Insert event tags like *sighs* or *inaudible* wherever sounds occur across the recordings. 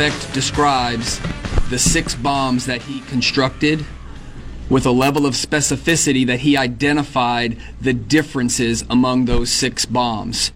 Describes the six bombs that he constructed with a level of specificity that he identified the differences among those six bombs.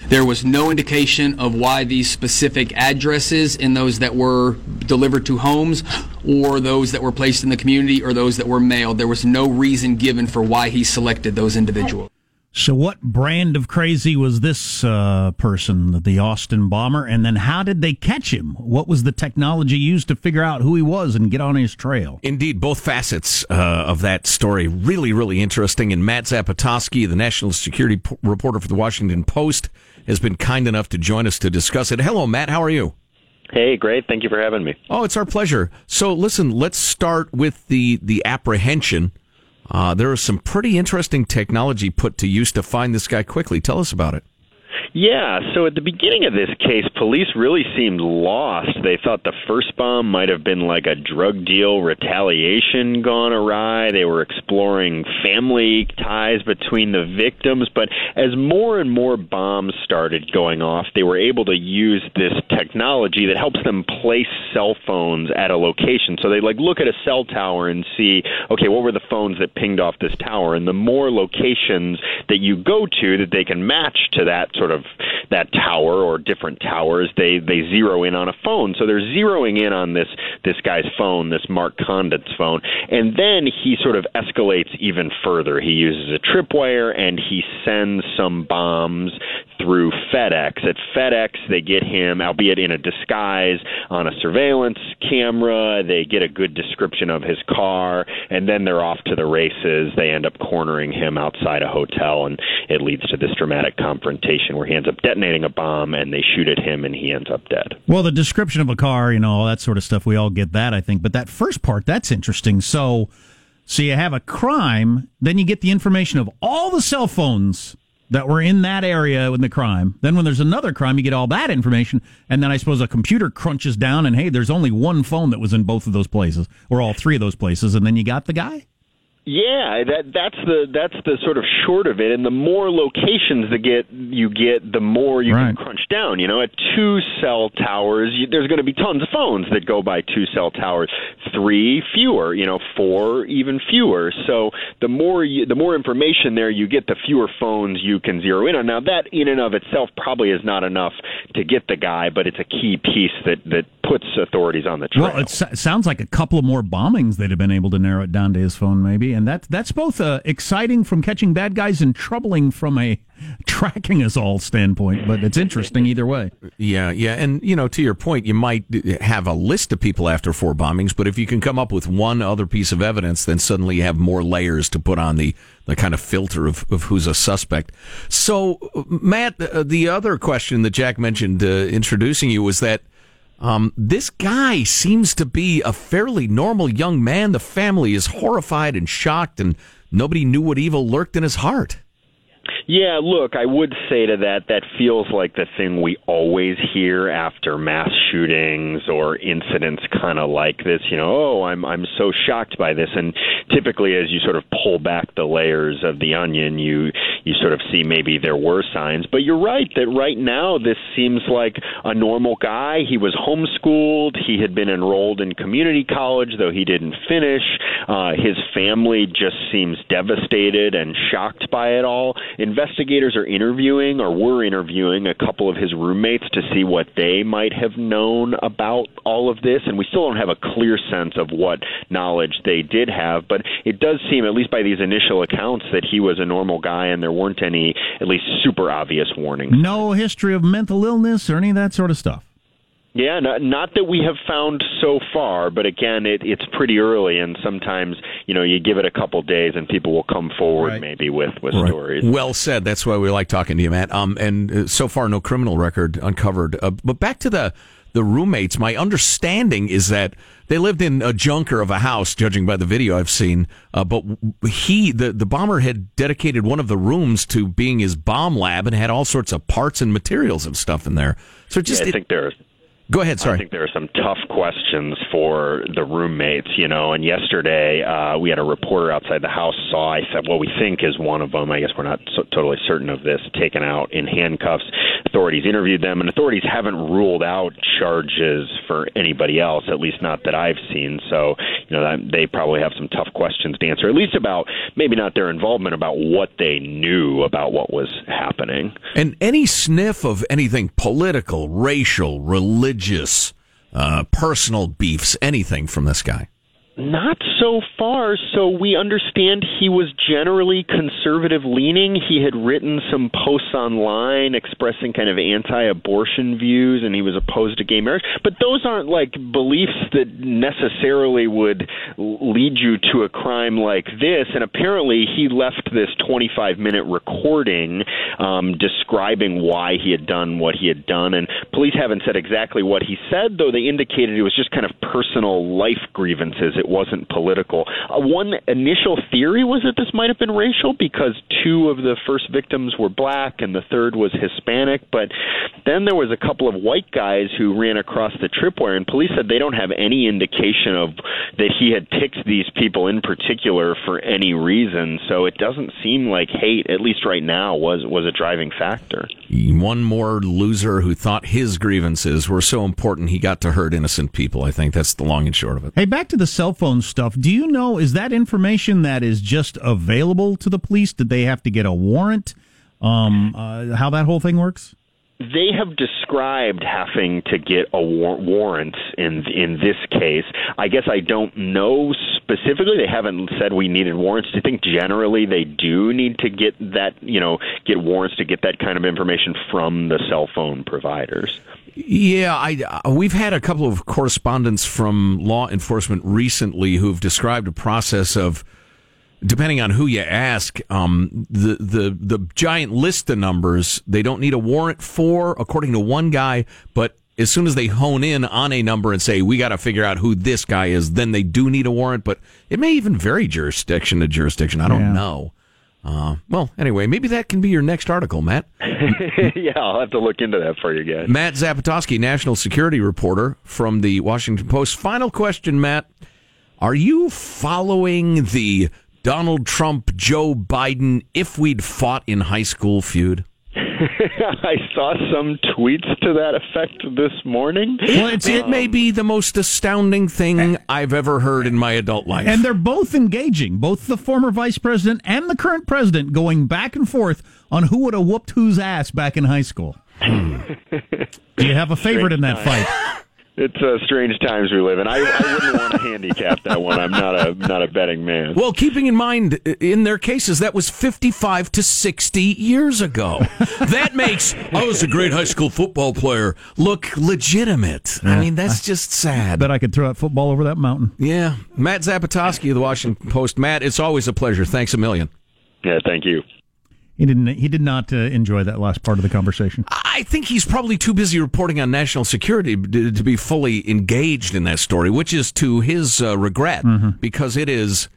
There was no indication of why these specific addresses in those that were delivered to homes or those that were placed in the community or those that were mailed. There was no reason given for why he selected those individuals. So, what brand of crazy was this uh, person, the Austin bomber? And then, how did they catch him? What was the technology used to figure out who he was and get on his trail? Indeed, both facets uh, of that story really, really interesting. And Matt Zapotosky, the national security p- reporter for the Washington Post, has been kind enough to join us to discuss it. Hello, Matt. How are you? Hey, great. Thank you for having me. Oh, it's our pleasure. So, listen, let's start with the the apprehension. Uh, there is some pretty interesting technology put to use to find this guy quickly. Tell us about it. Yeah, so at the beginning of this case, police really seemed lost. They thought the first bomb might have been like a drug deal retaliation gone awry. They were exploring family ties between the victims, but as more and more bombs started going off, they were able to use this technology that helps them place cell phones at a location. So they like look at a cell tower and see, okay, what were the phones that pinged off this tower? And the more locations that you go to that they can match to that sort of that tower or different towers, they they zero in on a phone. So they're zeroing in on this this guy's phone, this Mark Conditt's phone, and then he sort of escalates even further. He uses a tripwire and he sends some bombs through FedEx. At FedEx, they get him, albeit in a disguise, on a surveillance camera. They get a good description of his car, and then they're off to the races. They end up cornering him outside a hotel, and it leads to this dramatic confrontation where he ends up detonating a bomb, and they shoot at him, and he ends up dead. Well, the description of a car, you know, all that sort of stuff, we all get that, I think. But that first part, that's interesting. So, so you have a crime, then you get the information of all the cell phones that were in that area in the crime. Then when there's another crime, you get all that information, and then I suppose a computer crunches down, and hey, there's only one phone that was in both of those places, or all three of those places, and then you got the guy. Yeah, that that's the that's the sort of short of it. And the more locations that get you get, the more you Right. can crunch down. You know, at two cell towers, you, there's going to be tons of phones that go by two cell towers. Three fewer. You know, four even fewer. So the more you, the more information there you get, the fewer phones you can zero in on. Now that in and of itself probably is not enough to get the guy, but it's a key piece that that puts authorities on the trail. Well, it s- sounds like a couple of more bombings they'd have been able to narrow it down to his phone, maybe, and that that's both uh, exciting from catching bad guys and troubling from a *laughs* tracking us all standpoint. But it's interesting either way. Yeah, yeah, and you know, to your point, you might have a list of people after four bombings, but if you can come up with one other piece of evidence, then suddenly you have more layers to put on the the kind of filter of, of who's a suspect. So, Matt, uh, the other question that Jack mentioned uh, introducing you was that. Um, this guy seems to be a fairly normal young man. The family is horrified and shocked, and nobody knew what evil lurked in his heart. Yeah, look, I would say to that that feels like the thing we always hear after mass shootings or incidents kind of like this, you know, oh, I'm I'm so shocked by this and typically as you sort of pull back the layers of the onion, you you sort of see maybe there were signs, but you're right that right now this seems like a normal guy. He was homeschooled, he had been enrolled in community college though he didn't finish. Uh his family just seems devastated and shocked by it all investigators are interviewing or were interviewing a couple of his roommates to see what they might have known about all of this and we still don't have a clear sense of what knowledge they did have but it does seem at least by these initial accounts that he was a normal guy and there weren't any at least super obvious warnings No history of mental illness or any of that sort of stuff. Yeah, not, not that we have found so far, but again, it, it's pretty early, and sometimes you know you give it a couple days, and people will come forward Right. maybe with with Right. stories. Well said. That's why we like talking to you, Matt. Um, and uh, so far, no criminal record uncovered. Uh, but back to the the roommates. My understanding is that they lived in a junker of a house, judging by the video I've seen. Uh, but he, the the bomber, had dedicated one of the rooms to being his bomb lab and had all sorts of parts and materials and stuff in there. So just yeah, I it, think there's Go ahead. Sorry. I think there are some tough questions for the roommates, you know. And yesterday, uh, we had a reporter outside the house saw, I said, what we think is one of them. I guess we're not so, totally certain of this. Taken out in handcuffs. Authorities interviewed them, and authorities haven't ruled out charges for anybody else, at least not that I've seen. So, you know, that, they probably have some tough questions to answer, at least about maybe not their involvement, about what they knew about what was happening. And any sniff of anything political, racial, religious religious, uh, personal beefs, anything from this guy? Not so far. So we understand he was generally conservative leaning. He had written some posts online expressing kind of anti abortion views and he was opposed to gay marriage. But those aren't like beliefs that necessarily would lead you to a crime like this. And apparently he left this 25 minute recording um, describing why he had done what he had done. And police haven't said exactly what he said, though they indicated it was just kind of personal life grievances. It wasn't political. Uh, one initial theory was that this might have been racial because two of the first victims were black and the third was Hispanic. But then there was a couple of white guys who ran across the tripwire, and police said they don't have any indication of that he had picked these people in particular for any reason. So it doesn't seem like hate, at least right now, was was a driving factor. One more loser who thought his grievances were so important he got to hurt innocent people. I think that's the long and short of it. Hey, back to the cell phone stuff. Do you know, is that information that is just available to the police? Did they have to get a warrant? Um, uh, how that whole thing works? They have described having to get a war- warrant in in this case. I guess I don't know specifically. They haven't said we needed warrants. Do you think generally they do need to get that you know get warrants to get that kind of information from the cell phone providers? Yeah, I, uh, we've had a couple of correspondents from law enforcement recently who've described a process of, depending on who you ask, um, the, the, the giant list of numbers they don't need a warrant for, according to one guy, but as soon as they hone in on a number and say, we got to figure out who this guy is, then they do need a warrant, but it may even vary jurisdiction to jurisdiction. I don't yeah. know. Uh, well, anyway, maybe that can be your next article, Matt. *laughs* yeah, I'll have to look into that for you guys. Matt Zapotosky, national security reporter from the Washington Post. Final question, Matt. Are you following the Donald Trump, Joe Biden, if we'd fought in high school feud? *laughs* I saw some tweets to that effect this morning. Well, um, it may be the most astounding thing I've ever heard in my adult life. And they're both engaging, both the former vice president and the current president, going back and forth on who would have whooped whose ass back in high school. Hmm. *laughs* Do you have a favorite in that fight? *laughs* It's uh, strange times we live in. I, I wouldn't want to *laughs* handicap that one. I'm not a not a betting man. Well, keeping in mind, in their cases, that was 55 to 60 years ago. that makes I was a great high school football player look legitimate. Yeah. I mean, that's just sad. Bet I could throw that football over that mountain. Yeah, Matt Zapotosky of the Washington Post. Matt, it's always a pleasure. Thanks a million. Yeah, thank you. He didn't. He did not uh, enjoy that last part of the conversation. I think he's probably too busy reporting on national security to, to be fully engaged in that story, which is to his uh, regret mm-hmm. because it is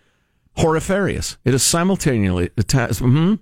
horrifarious. It is simultaneously mm-hmm,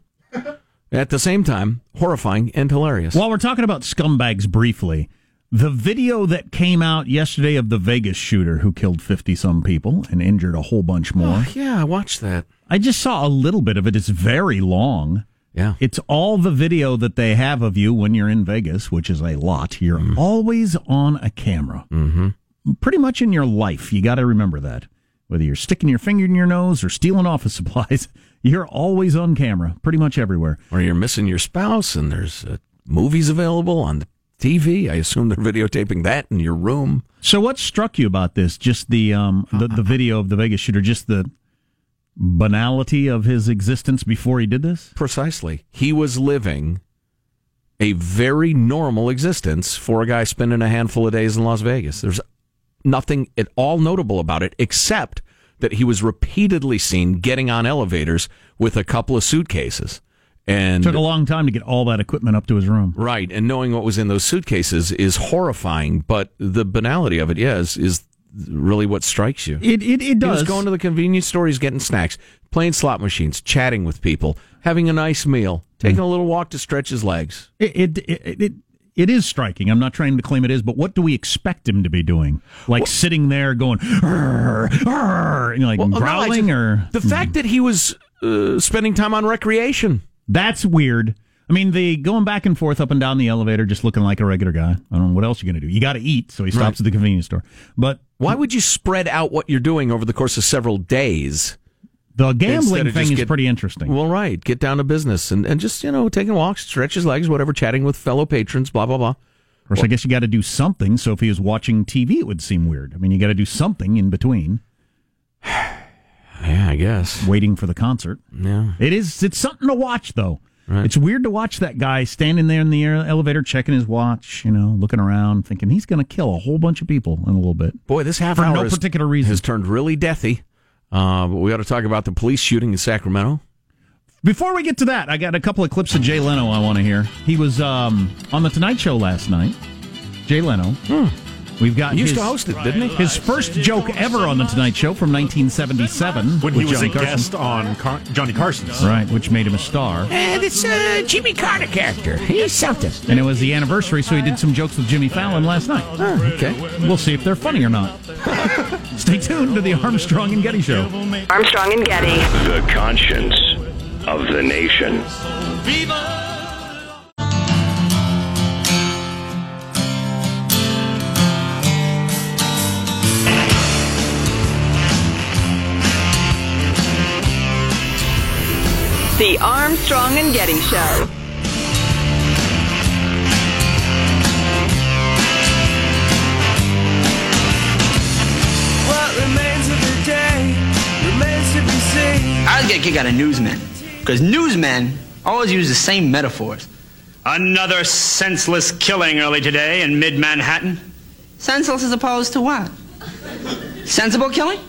at the same time horrifying and hilarious. While we're talking about scumbags briefly, the video that came out yesterday of the Vegas shooter who killed fifty some people and injured a whole bunch more. Oh, yeah, I watched that. I just saw a little bit of it. It's very long. Yeah. It's all the video that they have of you when you're in Vegas, which is a lot. You're mm. always on a camera. Mm-hmm. Pretty much in your life. You got to remember that. Whether you're sticking your finger in your nose or stealing office *laughs* supplies, you're always on camera, pretty much everywhere. Or you're missing your spouse and there's uh, movies available on the TV. I assume they're videotaping that in your room. So, what struck you about this? Just the um, the, the video of the Vegas shooter, just the banality of his existence before he did this? Precisely. He was living a very normal existence for a guy spending a handful of days in Las Vegas. There's nothing at all notable about it except that he was repeatedly seen getting on elevators with a couple of suitcases. And took a long time to get all that equipment up to his room. Right, and knowing what was in those suitcases is horrifying. But the banality of it, yes, is really what strikes you. It it, it does. He going to the convenience store, he's getting snacks, playing slot machines, chatting with people, having a nice meal, taking mm. a little walk to stretch his legs. It, it, it, it it is striking. I'm not trying to claim it is, but what do we expect him to be doing? Like sitting there going, "Arr, arr," and like Well, no, growling, just- or the fact that he was uh, spending time on recreation. that's weird. I mean, the going back and forth up and down the elevator, just looking like a regular guy. I don't know what else you're going to do. You got to eat, so he stops Right. at the convenience store. But Why would you spread out what you're doing over the course of several days? the gambling thing is get- pretty interesting. Well, right. Get down to business and, and just, you know, taking walks, stretch his legs, whatever, chatting with fellow patrons, blah, blah, blah. Of course, I guess you got to do something. So if he was watching TV, it would seem weird. I mean, you got to do something in between *sighs* Yeah, I guess. waiting for the concert. Yeah. It is. It's something to watch, though. It's weird to watch that guy standing there in the elevator, checking his watch. You know, looking around, thinking he's going to kill a whole bunch of people in a little bit. Boy, this half For hour no has- particular reason. has turned really deathy. Uh, but we ought to talk about the police shooting in Sacramento. Before we get to that, I got a couple of clips of Jay Leno I want to hear. He was um, on the Tonight Show last night. Jay Leno. We've got He used his, to host it, didn't he? his first joke ever on the Tonight Show from 1977 when he was Johnny a Carson. guest on Car- Johnny Carson's. Right, which made him a star. And it's a Jimmy Carter character. He's something. And it was the anniversary, so he did some jokes with Jimmy Fallon last night. Oh, okay. We'll see if they're funny or not. *laughs* Stay tuned to the Armstrong and Getty Show. Armstrong and Getty. The conscience of the nation. The Armstrong and Getty Show. What remains of the day remains to be seen. I get a kick out of newsmen because newsmen always use the same metaphors. Another senseless killing early today in mid Manhattan. Senseless as opposed to what? Sensible killing?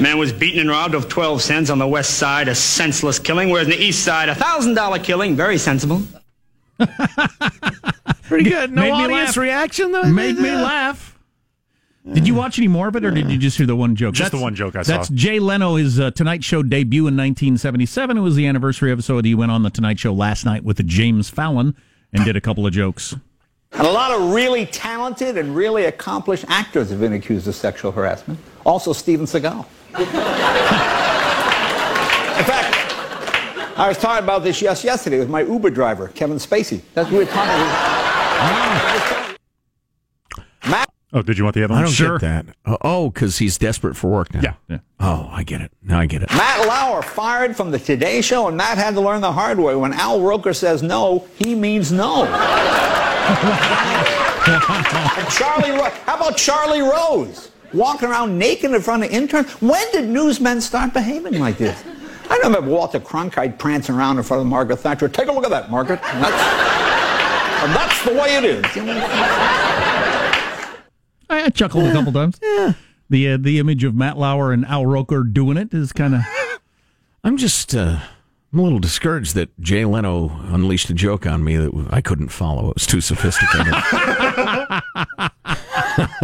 Man was beaten and robbed of 12 cents on the west side, a senseless killing, whereas on the east side, a thousand dollar killing, very sensible. *laughs* Pretty good. No Made me audience laugh. reaction, though? Made me laugh. Did you watch any more of it, or did you just hear the one joke? Just the one joke I That's saw. That's Jay Leno, his uh, Tonight Show debut in 1977. It was the anniversary episode. He went on the Tonight Show last night with James Fallon and did a couple of jokes. And a lot of really talented and really accomplished actors have been accused of sexual harassment. Also, Steven Seagal. *laughs* In fact, I was talking about this yes yesterday with my Uber driver, Kevin Spacey. That's what we were talking about. Matt, Oh, did you want the other one? I don't sure. get that. Uh, oh, because he's desperate for work now. Yeah. Yeah. Oh, I get it. Now I get it. Matt Lauer fired from the Today Show, and Matt had to learn the hard way. When Al Roker says no, he means no. *laughs* Charlie, Ro- how about Charlie Rose walking around naked in front of interns? When did newsmen start behaving like this? I remember Walter Cronkite prancing around in front of Margaret Thatcher. Take a look at that, Margaret. And That's, and that's the way it is. I, I chuckled a couple times. Yeah. The uh, the image of Matt Lauer and Al Roker doing it is kind of *laughs* I'm just, uh, I'm a little discouraged that Jay Leno unleashed a joke on me that I couldn't follow. It was too sophisticated. *laughs*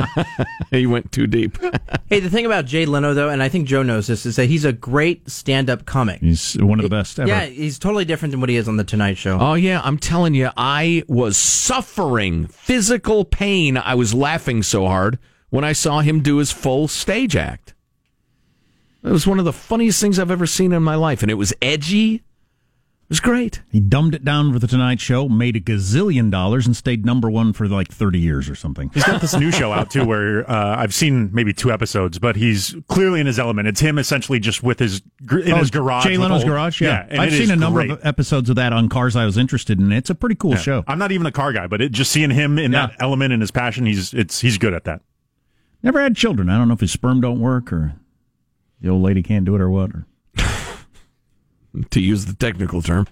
*laughs* he went too deep. *laughs* Hey, the thing about Jay Leno, though, and I think Joe knows this, is that he's a great stand-up comic. he's one of the best ever. Yeah, he's totally different than what he is on the Tonight Show. Oh yeah, I'm telling you, I was suffering physical pain. I was laughing so hard when I saw him do his full stage act. It was one of the funniest things I've ever seen in my life, and it was edgy. It was great. He dumbed it down for the Tonight Show, made a gazillion dollars, and stayed number one for like 30 years or something. He's got this new show out too, where uh, I've seen maybe two episodes, but he's clearly in his element. It's him essentially just with his in Oh, his garage. Jay Leno's old- garage. Yeah, and I've seen a number great. of episodes of that on cars I was interested in. It's a pretty cool Yeah. show. I'm not even a car guy, but it, just seeing him in Yeah. that element and his passion, he's it's he's good at that. Never had children. I don't know if his sperm don't work or the old lady can't do it or what. Or to use the technical term.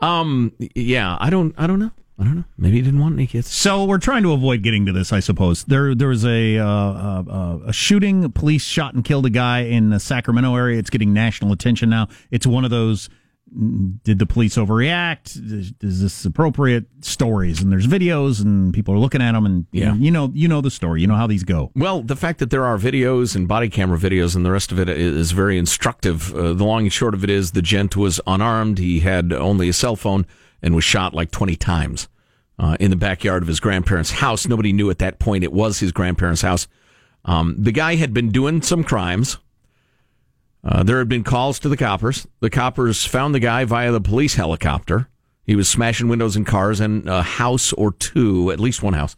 Um, yeah, I don't, I don't know. I don't know. Maybe he didn't want any kids. So we're trying to avoid getting to this, I suppose. There, there was a uh, uh, uh, a shooting. Police shot and killed a guy in the Sacramento area. It's getting national attention now. It's one of those. Did the police overreact? Is, is this appropriate? Stories and there's videos and people are looking at them and Yeah. you know you know the story. You know how these go. Well, the fact that there are videos and body camera videos and the rest of it is very instructive. Uh, the long and short of it is the gent was unarmed. He had only a cell phone and was shot like 20 times. uh, in the backyard of his grandparents' house. Nobody knew at that point it was his grandparents' house. Um, the guy had been doing some crimes. Uh, there had been calls to the coppers. The coppers found the guy via the police helicopter. He was smashing windows in cars and a house or two, at least one house.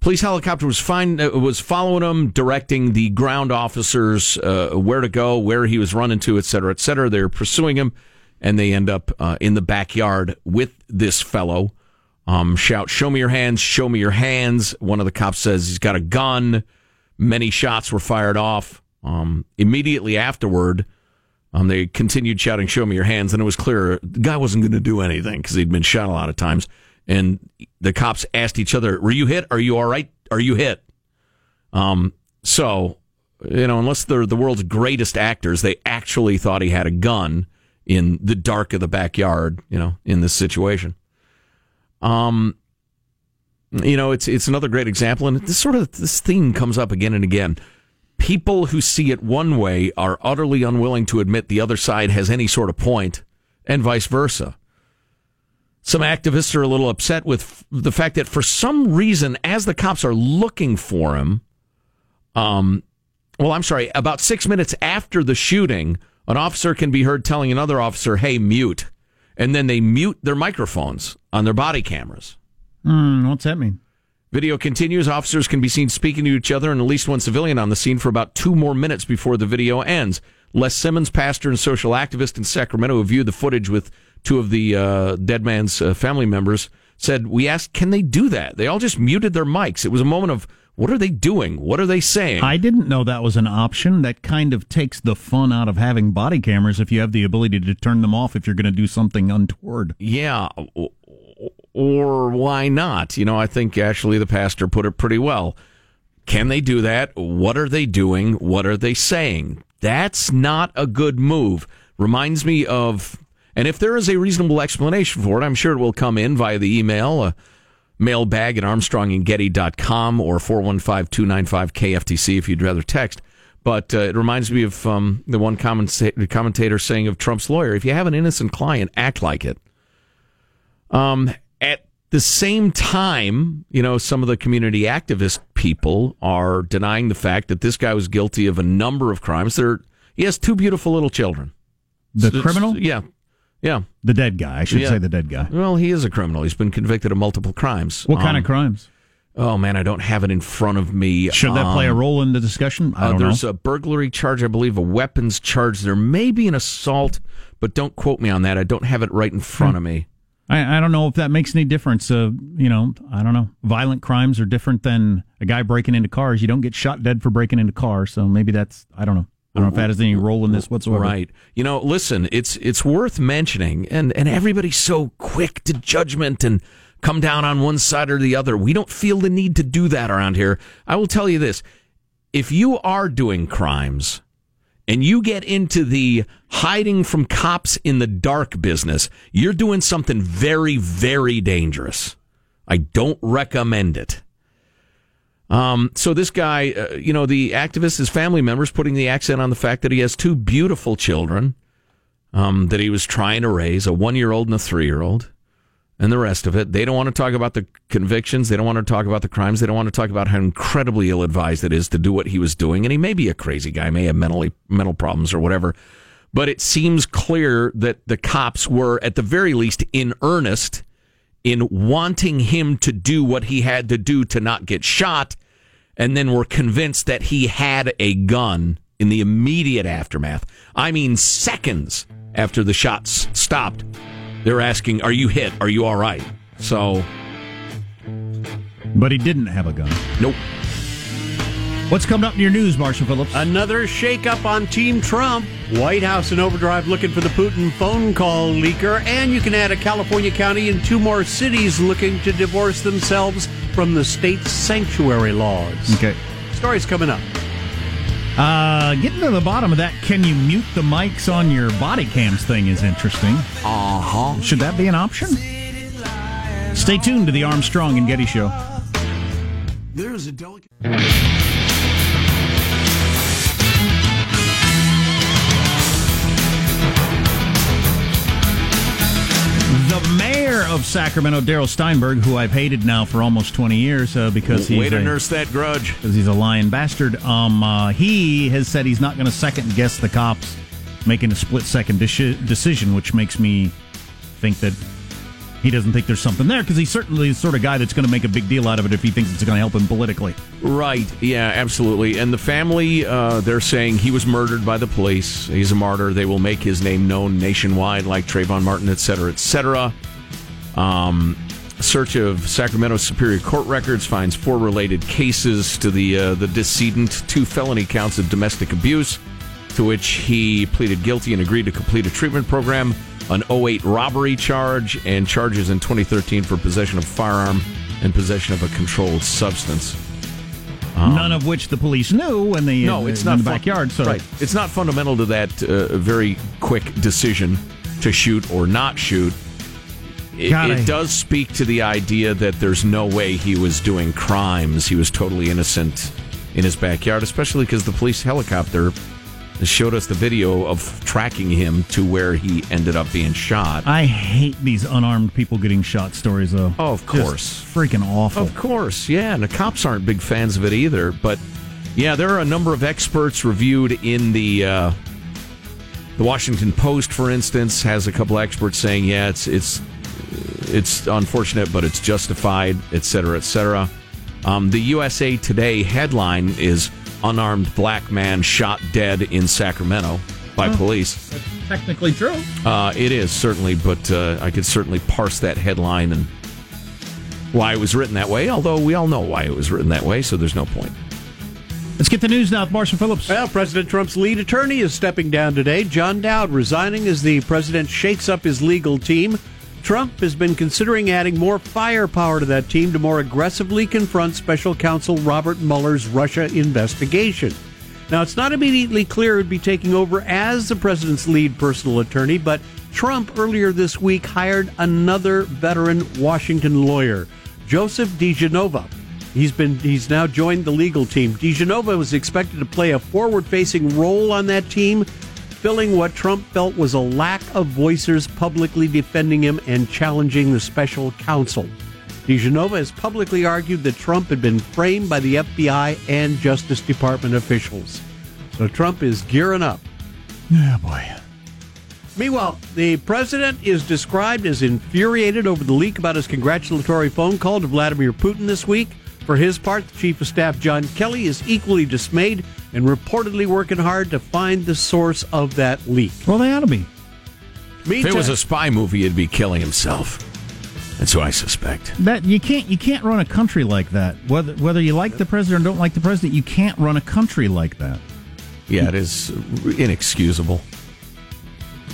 Police helicopter was fine, uh, was following him, directing the ground officers uh, where to go, where he was running to, et cetera, et cetera. They're pursuing him, and they end up uh, in the backyard with this fellow. Um, shout, "Show me your hands! Show me your hands!" One of the cops says he's got a gun. Many shots were fired off. Um, immediately afterward, um, they continued shouting, "Show me your hands!" And it was clear the guy wasn't going to do anything because he'd been shot a lot of times. And the cops asked each other, "Were you hit? Are you all right? Are you hit?" Um, so you know, unless they're the world's greatest actors, they actually thought he had a gun in the dark of the backyard. You know, in this situation. Um, you know, it's it's another great example, and this sort of this theme comes up again and again. People who see it one way are utterly unwilling to admit the other side has any sort of point, and vice versa. Some activists are a little upset with the fact that for some reason, as the cops are looking for him, um, well, I'm sorry, about six minutes after the shooting, an officer can be heard telling another officer, "Hey, mute," and then they mute their microphones on their body cameras. Hmm, what's that mean? Video continues. Officers can be seen speaking to each other and at least one civilian on the scene for about two more minutes before the video ends. Les Simmons, pastor and social activist in Sacramento, who viewed the footage with two of the uh, dead man's uh, family members, said, We asked, can they do that? They all just muted their mics. It was a moment of, what are they doing? What are they saying? I didn't know that was an option. That kind of takes the fun out of having body cameras if you have the ability to turn them off if you're going to do something untoward. Yeah. Or why not? You know, I think actually the pastor put it pretty well. Can they do that? What are they doing? What are they saying? That's not a good move. Reminds me of, and if there is a reasonable explanation for it, I'm sure it will come in via the email, uh, mailbag at armstrongandgetty.com or 415-295-KFTC if you'd rather text. But uh, it reminds me of um, the one commenta- commentator saying of Trump's lawyer, if you have an innocent client, act like it. Um, the same time, you know, some of the community activist people are denying the fact that this guy was guilty of a number of crimes. There, he has two beautiful little children. The It's- criminal? yeah, yeah. The dead guy. I should Yeah. say the dead guy. Well, he is a criminal. He's been convicted of multiple crimes. What kind Um, of crimes? Oh man, I don't have it in front of me. Should that play a Um, role in the discussion? I uh, there's know. a burglary charge, I believe, a weapons charge. There may be an assault, but don't quote me on that. I don't have it right in front Hmm. of me. I, I don't know if that makes any difference. Uh, you know, I don't know. Violent crimes are different than a guy breaking into cars. You don't get shot dead for breaking into cars. So maybe that's, I don't know. I don't know if that has any role in this whatsoever. Right. You know, listen, it's it's worth mentioning, and and everybody's so quick to judgment and come down on one side or the other. We don't feel the need to do that around here. I will tell you this: if you are doing crimes and you get into the hiding from cops in the dark business, you're doing something very, very dangerous. I don't recommend it. Um, so this guy, uh, you know, the activist, his family members, putting the accent on the fact that he has two beautiful children um, that he was trying to raise, a one-year-old and a three-year-old, and the rest of it. They don't want to talk about the convictions. They don't want to talk about the crimes. They don't want to talk about how incredibly ill-advised it is to do what he was doing. And he may be a crazy guy, may have mentally mental problems or whatever. But it seems clear that the cops were, at the very least, in earnest in wanting him to do what he had to do to not get shot, and then were convinced that he had a gun in the immediate aftermath. I mean, seconds after the shots stopped, they're asking, Are you hit? Are you all right? So, But he didn't have a gun. nope. What's coming up in your news, Marshall Phillips? Another shakeup on Team Trump. White House in overdrive looking for the Putin phone call leaker. And you can add a California county and two more cities looking to divorce themselves from the state's sanctuary laws. Okay. Stories coming up. Uh, getting to the bottom of that, can you mute the mics on your body cams thing is interesting. Uh huh. Should that be an option? Stay tuned to the Armstrong and Getty Show. There's a delicate. Of Sacramento, Darrell Steinberg, who I've hated now for almost 20 years uh, because he's Way to a, nurse that grudge. because he's a lying bastard. Um, uh, he has said he's not going to second guess the cops making a split second deci- decision, which makes me think that he doesn't think there's something there because he's certainly the sort of guy that's going to make a big deal out of it if he thinks it's going to help him politically. Right. Yeah, absolutely. And the family, uh, they're saying he was murdered by the police. He's a martyr. They will make his name known nationwide, like Trayvon Martin, et cetera, et cetera. Um, search of Sacramento Superior Court records finds four related cases to the uh, the decedent, two felony counts of domestic abuse, to which he pleaded guilty and agreed to complete a treatment program, an 08 robbery charge, and charges in 2013 for possession of firearm and possession of a controlled substance. None of which the police knew when they Um, No, uh, it's in not the fun- backyard. So right. It's not fundamental to that uh, very quick decision to shoot or not shoot. It, it does speak to the idea that there's no way he was doing crimes. He was totally innocent in his backyard, especially because the police helicopter showed us the video of tracking him to where he ended up being shot. I hate these unarmed people getting shot stories, though. Oh, of Just course. freaking awful. Of course, yeah, and the cops aren't big fans of it either. But yeah, there are a number of experts reviewed in the uh, the Washington Post, for instance, has a couple experts saying, yeah, it's it's it's unfortunate, but it's justified, et cetera, et cetera. Um, the USA Today headline is "Unarmed Black Man Shot Dead in Sacramento by Police." Technically true. Uh, it is certainly, but uh, I could certainly parse that headline and why it was written that way. Although we all know why it was written that way, so there's no point. Let's get the news now with Marshall Phillips. Well, President Trump's lead attorney is stepping down today. John Dowd resigning as the president shakes up his legal team. Trump has been considering adding more firepower to that team to more aggressively confront special counsel Robert Mueller's Russia investigation. Now, it's not immediately clear who'd be taking over as the president's lead personal attorney, but Trump earlier this week hired another veteran Washington lawyer, Joseph DiGenova. He's been he's now joined the legal team. DiGenova was expected to play a forward-facing role on that team, filling what Trump felt was a lack of voices publicly defending him and challenging the special counsel. DiGenova has publicly argued that Trump had been framed by the FBI and Justice Department officials. So Trump is gearing up. Yeah, boy. Meanwhile, the president is described as infuriated over the leak about his congratulatory phone call to Vladimir Putin this week. For his part, the chief of staff John Kelly is equally dismayed and reportedly working hard to find the source of that leak. Well, they ought to be. If it was a spy movie, he'd be killing himself. That's what I suspect. That you can't you can't run a country like that. Whether whether you like the president or don't like the president, you can't run a country like that. Yeah, it is inexcusable.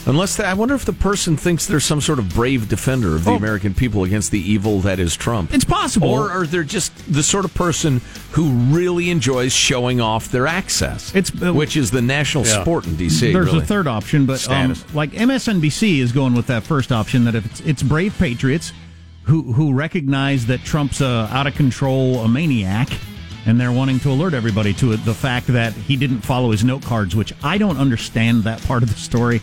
Unless I wonder if the person thinks they're some sort of brave defender of the Oh. American people against the evil that is Trump. It's possible. Or are they just the sort of person who really enjoys showing off their access? It's uh, which is the national Yeah. sport in D.C. There's really. a third option, but um, like MSNBC is going with that first option that if it's, it's brave patriots who who recognize that Trump's a out of control a maniac, and they're wanting to alert everybody to it, the fact that he didn't follow his note cards, which I don't understand that part of the story.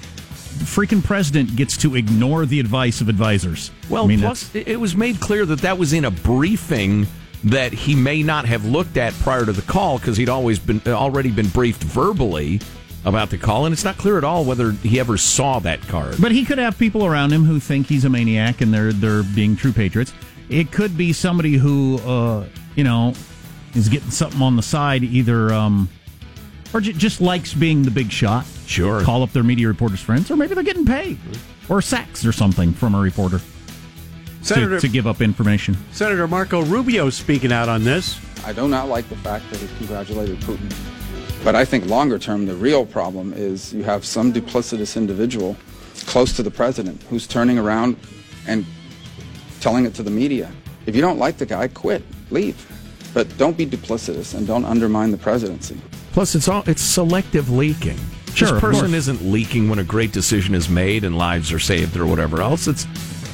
The freaking president gets to ignore the advice of advisors. Well, I mean, plus it was made clear that that was in a briefing that he may not have looked at prior to the call because he'd always been already been briefed verbally about the call, and it's not clear at all whether he ever saw that card. But he could have people around him who think he's a maniac and they're they're being true patriots. It could be somebody who uh, you know is getting something on the side, either um, or j- just likes being the big shot. Sure, call up their media reporters friends, or maybe they're getting paid or sacks or something from a reporter Senator- to, to give up information. Senator Marco Rubio speaking out on this. I do not like the fact that he congratulated Putin. But I think longer term, the real problem is you have some duplicitous individual close to the president who's turning around and telling it to the media. If you don't like the guy, quit, leave. But don't be duplicitous and don't undermine the presidency. Plus, it's all it's selective leaking. Sure, this person isn't leaking when a great decision is made and lives are saved or whatever else. It's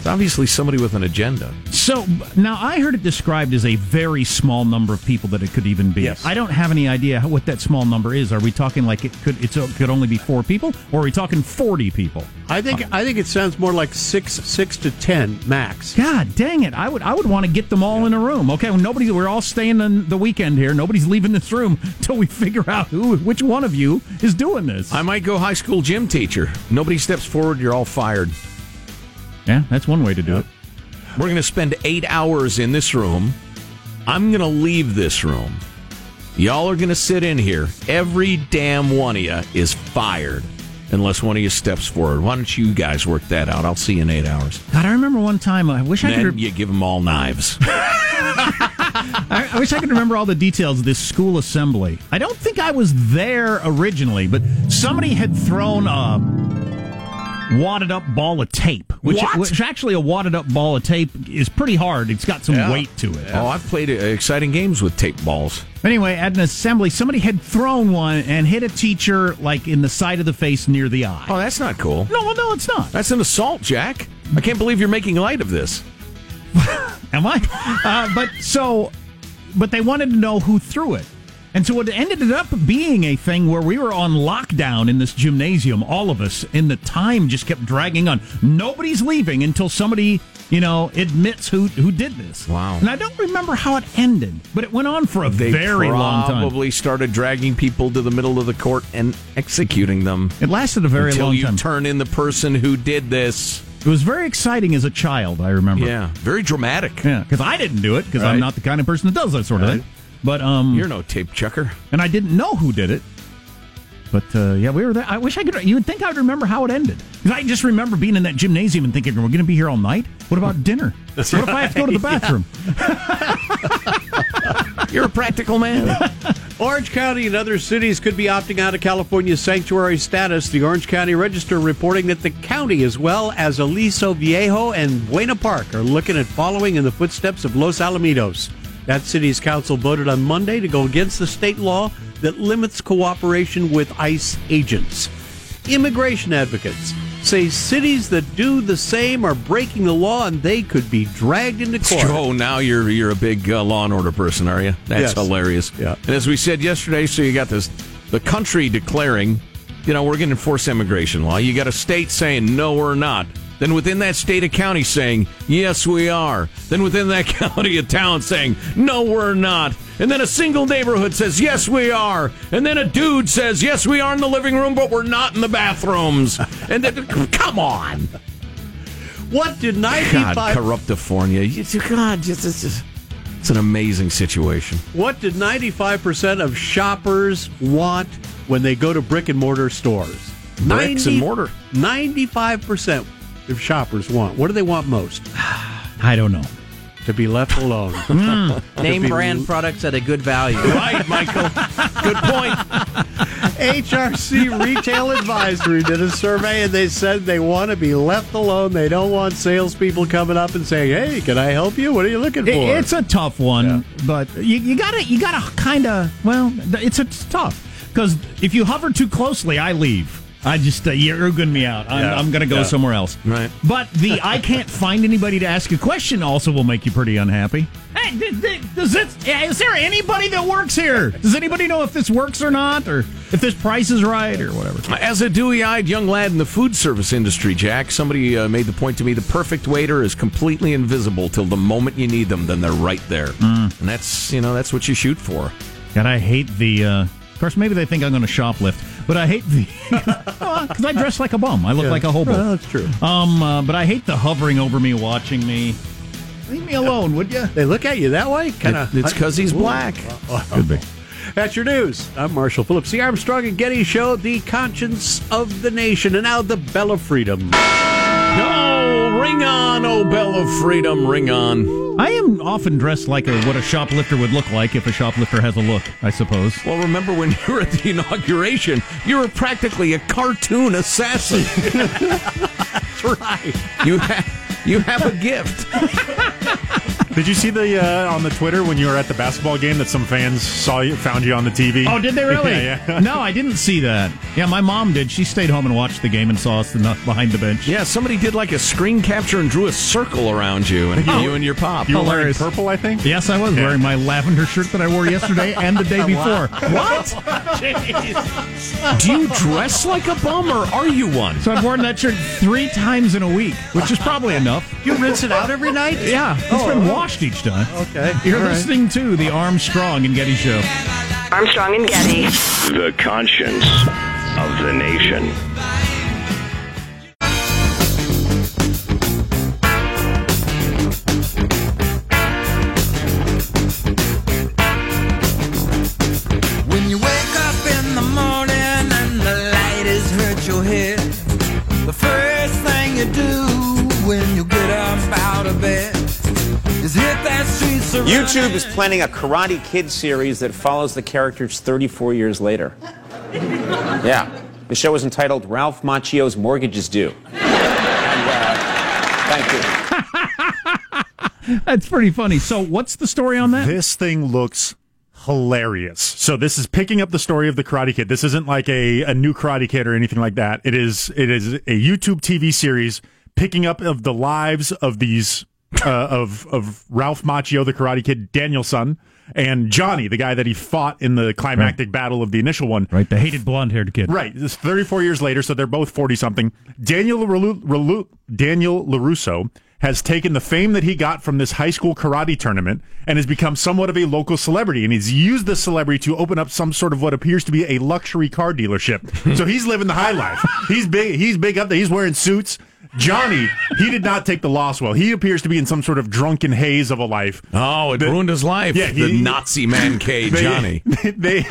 It's obviously somebody with an agenda. So now I heard it described as a very small number of people that it could even be. Yes. I don't have any idea what that small number is. Are we talking like it could it could only be four people, or are we talking forty people? I think I think it sounds more like six six to ten max. God dang it! I would I would want to get them all in a room. Okay, well, nobody. We're all staying on the weekend here. Nobody's leaving this room *laughs* till we figure out who, which one of you is doing this. I might go high school gym teacher. Nobody steps forward, you're all fired. Yeah, that's one way to do it. We're going to spend eight hours in this room. I'm going to leave this room. Y'all are going to sit in here. Every damn one of you is fired unless one of you steps forward. Why don't you guys work that out? I'll see you in eight hours. God, I remember one time. I wish I then could. you give them all knives. *laughs* *laughs* I, I wish I could remember all the details of this school assembly. I don't think I was there originally, but somebody had thrown a wadded up ball of tape, which, which actually a wadded up ball of tape is pretty hard. It's got some Yeah. weight to it. Oh, I've played uh, exciting games with tape balls. Anyway, at an assembly, somebody had thrown one and hit a teacher like in the side of the face near the eye. Oh, that's not cool. No, no, it's not. That's an assault, Jack. I can't believe you're making light of this. *laughs* Am I? Uh, but so, but they wanted to know who threw it. And so it ended up being a thing where we were on lockdown in this gymnasium, all of us, and the time just kept dragging on. Nobody's leaving until somebody, you know, admits who who did this. Wow. And I don't remember how it ended, but it went on for a They very long time. Probably started dragging people to the middle of the court and executing them. It lasted a very long time. until you turn in the person who did this. It was very exciting as a child, I remember. Yeah, very dramatic. Yeah, because I didn't do it because I'm not the kind of person that does that sort of Right. thing. But um, You're no tape checker, and I didn't know who did it. But uh, yeah, we were there. I wish I could. You would think I would remember how it ended. I just remember being in that gymnasium and thinking, "We're going to be here all night. What about dinner? what if I have to go to the *laughs* bathroom?" *laughs* You're a practical man. Orange County and other cities could be opting out of California's sanctuary status. The Orange County Register reporting that the county, as well as Aliso Viejo and Buena Park, are looking at following in the footsteps of Los Alamitos. That city's council voted on Monday to go against the state law that limits cooperation with ICE agents. Immigration advocates say cities that do the same are breaking the law and they could be dragged into court. Oh, now you're you're a big uh, law and order person, are you? That's Yes. hilarious. Yeah. And as we said yesterday, so you got this the country declaring, you know, we're going to enforce immigration law. You got a state saying no, we're not. Then within that state, a county saying yes, we are. Then within that *laughs* county, a town saying no, we're not. And then a single neighborhood says yes, we are. And then a dude says yes, we are in the living room, but we're not in the bathrooms. And then, *laughs* come on. What did God, 95 corruptifornia. You- God, just, it's, just, it's an amazing situation. What did 95% of shoppers want when they go to brick and mortar stores? Bricks and mortar. 95% of shoppers want. What do they want most? *sighs* I don't know. To be left alone. *laughs* Hmm. *laughs* Name be- brand products at a good value. Right, Michael. Good point. *laughs* HRC Retail Advisory did a survey and they said they want to be left alone. They don't want salespeople coming up and saying, "Hey, can I help you? What are you looking for?" It- it's a tough one, but you, you gotta you gotta kind of well, it's, it's tough because if you hover too closely, I leave. I just uh, you're irking me out. I'm, Yeah. I'm gonna go Yeah. somewhere else. Right. But the I can't *laughs* find anybody to ask a question also will make you pretty unhappy. Hey, th- th- does this, is there anybody that works here? Does anybody know if this works or not, or if this price is right, or whatever? As a dewy-eyed young lad in the food service industry, Jack, somebody uh, made the point to me: the perfect waiter is completely invisible till the moment you need them. Then they're right there, and that's you know that's what you shoot for. And I hate the. Uh, of course, maybe they think I'm going to shoplift, but I hate the *laughs* because I dress like a bum. I look Yeah. like a hobo. Well, that's true. Um, uh, but I hate the hovering over me, watching me. Leave me alone, would you? They look at you that way, kind of. It's because he's black. *laughs* Could be. That's your news. I'm Marshall Phillips, the Armstrong and Getty Show, the conscience of the nation, and now the Bell of Freedom. Ring on, oh bell of freedom, ring on. I am often dressed like a, what a shoplifter would look like if a shoplifter has a look. I suppose. Well, remember when *laughs* you were at the inauguration, you were practically a cartoon assassin. *laughs* That's right. you ha- you have a gift. *laughs* Did you see the uh, on the Twitter when you were at the basketball game that some fans saw you, found you on the TV? Oh, did they *laughs* really? yeah, yeah. no, I didn't see that. Yeah, my mom did. She stayed home and watched the game and saw us in the, behind the bench. Yeah, somebody did like a screen capture and drew a circle around you and Oh. you and your pop. You were wearing purple, I think. Yes, I was Yeah. wearing my lavender shirt that I wore yesterday and the day *laughs* before. What? Do you dress like a bum or are you one? So I've worn that shirt three times in a week, which is probably enough. You rinse it out every night? Yeah, it's been washed each time. Okay. You're All right. listening to the Armstrong and Getty Show. Armstrong and Getty. The conscience of the nation. YouTube is planning a Karate Kid series that follows the characters 34 years later. Yeah. The show is entitled Ralph Macchio's Mortgage is Due. And, uh, thank you. *laughs* That's pretty funny. So, what's the story on that? This thing looks hilarious. So this is picking up the story of the Karate Kid. This isn't like a, a new Karate Kid or anything like that. It is it is a YouTube TV series picking up of the lives of these uh, of of Ralph Macchio, the Karate Kid, Daniel-san, and Johnny, the guy that he fought in the climactic battle of the initial one. Right, the hated blonde-haired kid. Right. This 34 years later, so they're both 40 something. Daniel Laru- Ralu- Daniel LaRusso has taken the fame that he got from this high school karate tournament and has become somewhat of a local celebrity. And he's used this celebrity to open up some sort of what appears to be a luxury car dealership. so he's living the high life. He's big. He's big up there. He's wearing suits. Johnny, he did not take the loss well. He appears to be in some sort of drunken haze of a life. Oh, it The- ruined his life. Yeah, the Nazi man K, *laughs* they, Johnny. *laughs* They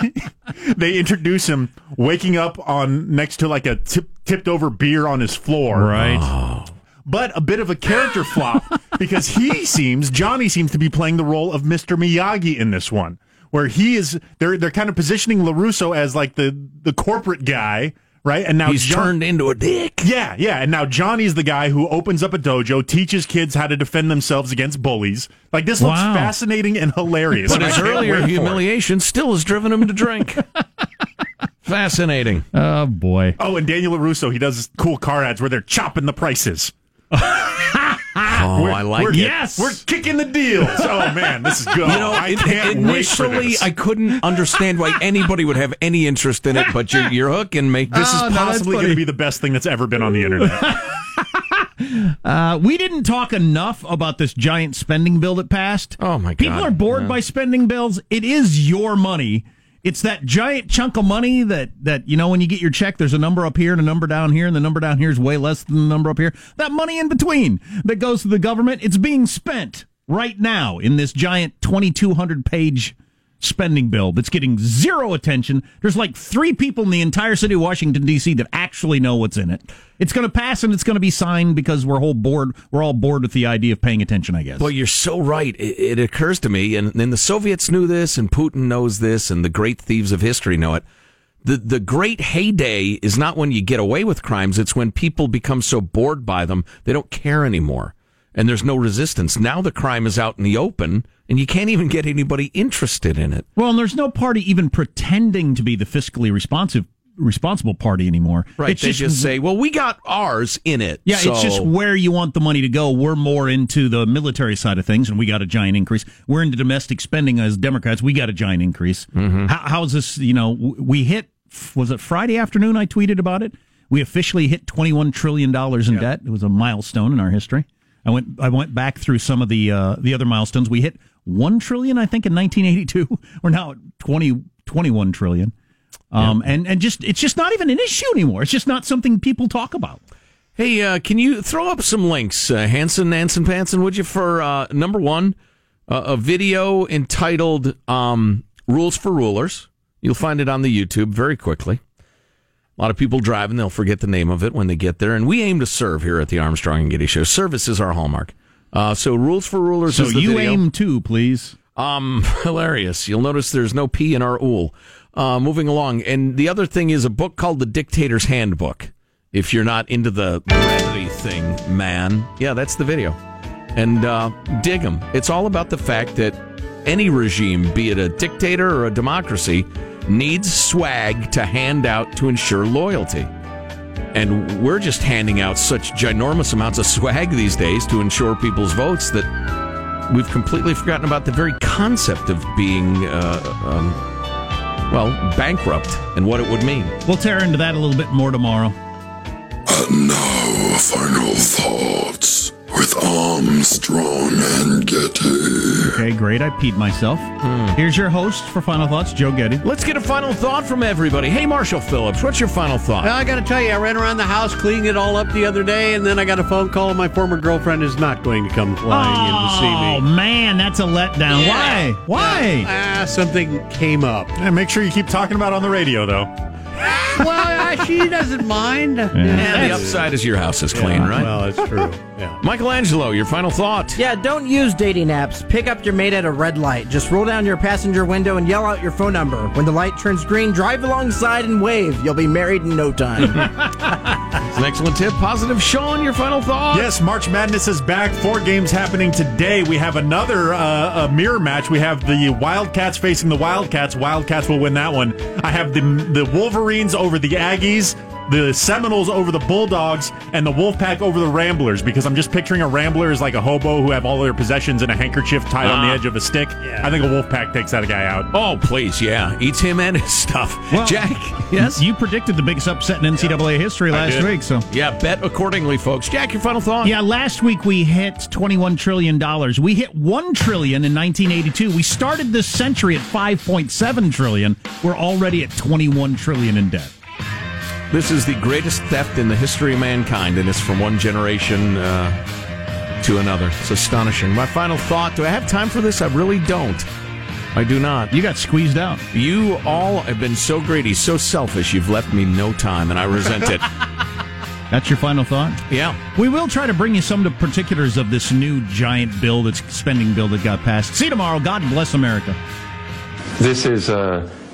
they introduce him waking up on next to like a tip, tipped over beer on his floor. Right. Oh. But a bit of a character flop *laughs* because he seems Johnny seems to be playing the role of Mr. Miyagi in this one, where he is they're they're kind of positioning LaRusso as like the the corporate guy. Right, and now He's John- turned into a dick. yeah, yeah. And now Johnny's the guy who opens up a dojo, teaches kids how to defend themselves against bullies. Like this looks Wow. fascinating and hilarious. But his earlier wait for it. humiliation still has driven him to drink. *laughs* Fascinating. Oh boy. Oh, and Daniel Russo, he does cool car ads where they're chopping the prices. *laughs* Oh, I like we're, it. Yes. We're kicking the deals. *laughs* Oh, man, this is good. You know, I can't initially wait for this. I couldn't understand why anybody would have any interest in it, but you're, you're hooking me. this Oh, is no, possibly going to be the best thing that's ever been on the internet. *laughs* Uh, we didn't talk enough about this giant spending bill that passed. Oh, my god! People are bored Yeah. by spending bills. It is your money. It's that giant chunk of money that, that, you know, when you get your check, there's a number up here and a number down here, and the number down here is way less than the number up here. That money in between that goes to the government, it's being spent right now in this giant 2,200 page spending bill that's getting zero attention. There's like three people in the entire city of Washington, D.C. that actually know what's in it. It's going to pass and it's going to be signed because we're whole bored. We're all bored with the idea of paying attention, I guess. Well, you're so right. It, it occurs to me, and, and the Soviets knew this, and Putin knows this, and the great thieves of history know it. The the great heyday is not when you get away with crimes; it's when people become so bored by them they don't care anymore, and there's no resistance. Now the crime is out in the open, and you can't even get anybody interested in it. Well, and there's no party even pretending to be the fiscally responsive responsible party anymore. Right? It's they just, say, "Well, we got ours in it." Yeah, it's just where you want the money to go. We're more into the military side of things, and we got a giant increase. We're into domestic spending as Democrats. We got a giant increase. Mm-hmm. How, how's this? You know, we hit. Was it Friday afternoon? I tweeted about it. We officially hit twenty-one trillion dollars in debt. It was a milestone in our history. I went. I went back through some of the uh, the other milestones. We hit one trillion, I think, in 1982. We're *laughs* now at 20, 21 trillion. Um, and and just it's just not even an issue anymore. It's just not something people talk about. Hey, uh, can you throw up some links, uh, Hanson, Nansen, Panson, would you, for uh, number one, uh, a video entitled um, Rules for Rulers? You'll find it on the YouTube very quickly. A lot of people driving, they'll forget the name of it when they get there. And we aim to serve here at the Armstrong and Getty Show. Service is our hallmark. Uh, so, Rules for Rulers So is the you video. aim too, please. Um, *laughs* hilarious. You'll notice there's no P in our ool. Uh, moving along. And the other thing is a book called The Dictator's Handbook. If you're not into the brevity thing, man. Yeah, that's the video. and uh, dig them. It's all about the fact that any regime, be it a dictator or a democracy, needs swag to hand out to ensure loyalty. And we're just handing out such ginormous amounts of swag these days to ensure people's votes that we've completely forgotten about the very concept of being, uh, um, well, bankrupt and what it would mean. We'll tear into that a little bit more tomorrow. And now, final thoughts with Armstrong and Getty. Okay, great. I peed myself. Here's your host for Final Thoughts, Joe Getty. Let's get a final thought from everybody. Hey, Marshall Phillips, what's your final thought? Well, I got to tell you, I ran around the house cleaning it all up the other day, and then I got a phone call. My former girlfriend is not going to come flying in to see me. Oh, man, that's a letdown. Why? Why? Ah, something came up. And make sure you keep talking about it on the radio, though. well, she doesn't mind. And the upside is your house is clean, Yeah, right? Well, it's true. *laughs* Yeah. Michelangelo, your final thought. Yeah, don't use dating apps. Pick up your mate at a red light. Just roll down your passenger window and yell out your phone number. When the light turns green, drive alongside and wave. You'll be married in no time. *laughs* It's an excellent tip. Positive Sean, your final thought. Yes, March Madness is back. Four games happening today. We have another uh, a mirror match. We have the Wildcats facing the Wildcats. Wildcats will win that one. I have the the Wolverines over the Aggies. The Seminoles over the Bulldogs and the Wolfpack over the Ramblers because I'm just picturing a Rambler as like a hobo who have all their possessions in a handkerchief tied on the Ah. edge of a stick. I think a Wolfpack takes that guy out. Oh, please, yeah. Eats him and his stuff. Jack, yes? You predicted the biggest upset in NCAA history last did. week, so. Yeah, bet accordingly, folks. Jack, your final thought? Yeah, last week we hit $21 trillion. We hit 1 trillion in 1982. We started this century at 5.7 trillion. We're already at 21 trillion in debt. This is the greatest theft in the history of mankind, and it's from one generation uh, to another. It's astonishing. My final thought do I have time for this? I really don't. I do not. You got squeezed out. You all have been so greedy, so selfish. You've left me no time, and I resent it. *laughs* That's your final thought? Yeah. We will try to bring you some of the particulars of this new giant bill, that's spending bill that got passed. See you tomorrow. God bless America. This is a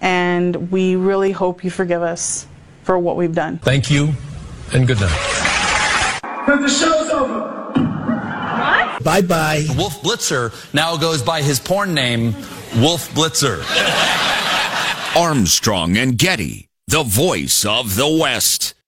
and we really hope you forgive us for what we've done. Thank you, and good night. The show's over. Bye bye. Wolf Blitzer now goes by his porn name, Wolf Blitzer. Armstrong and Getty, the voice of the West.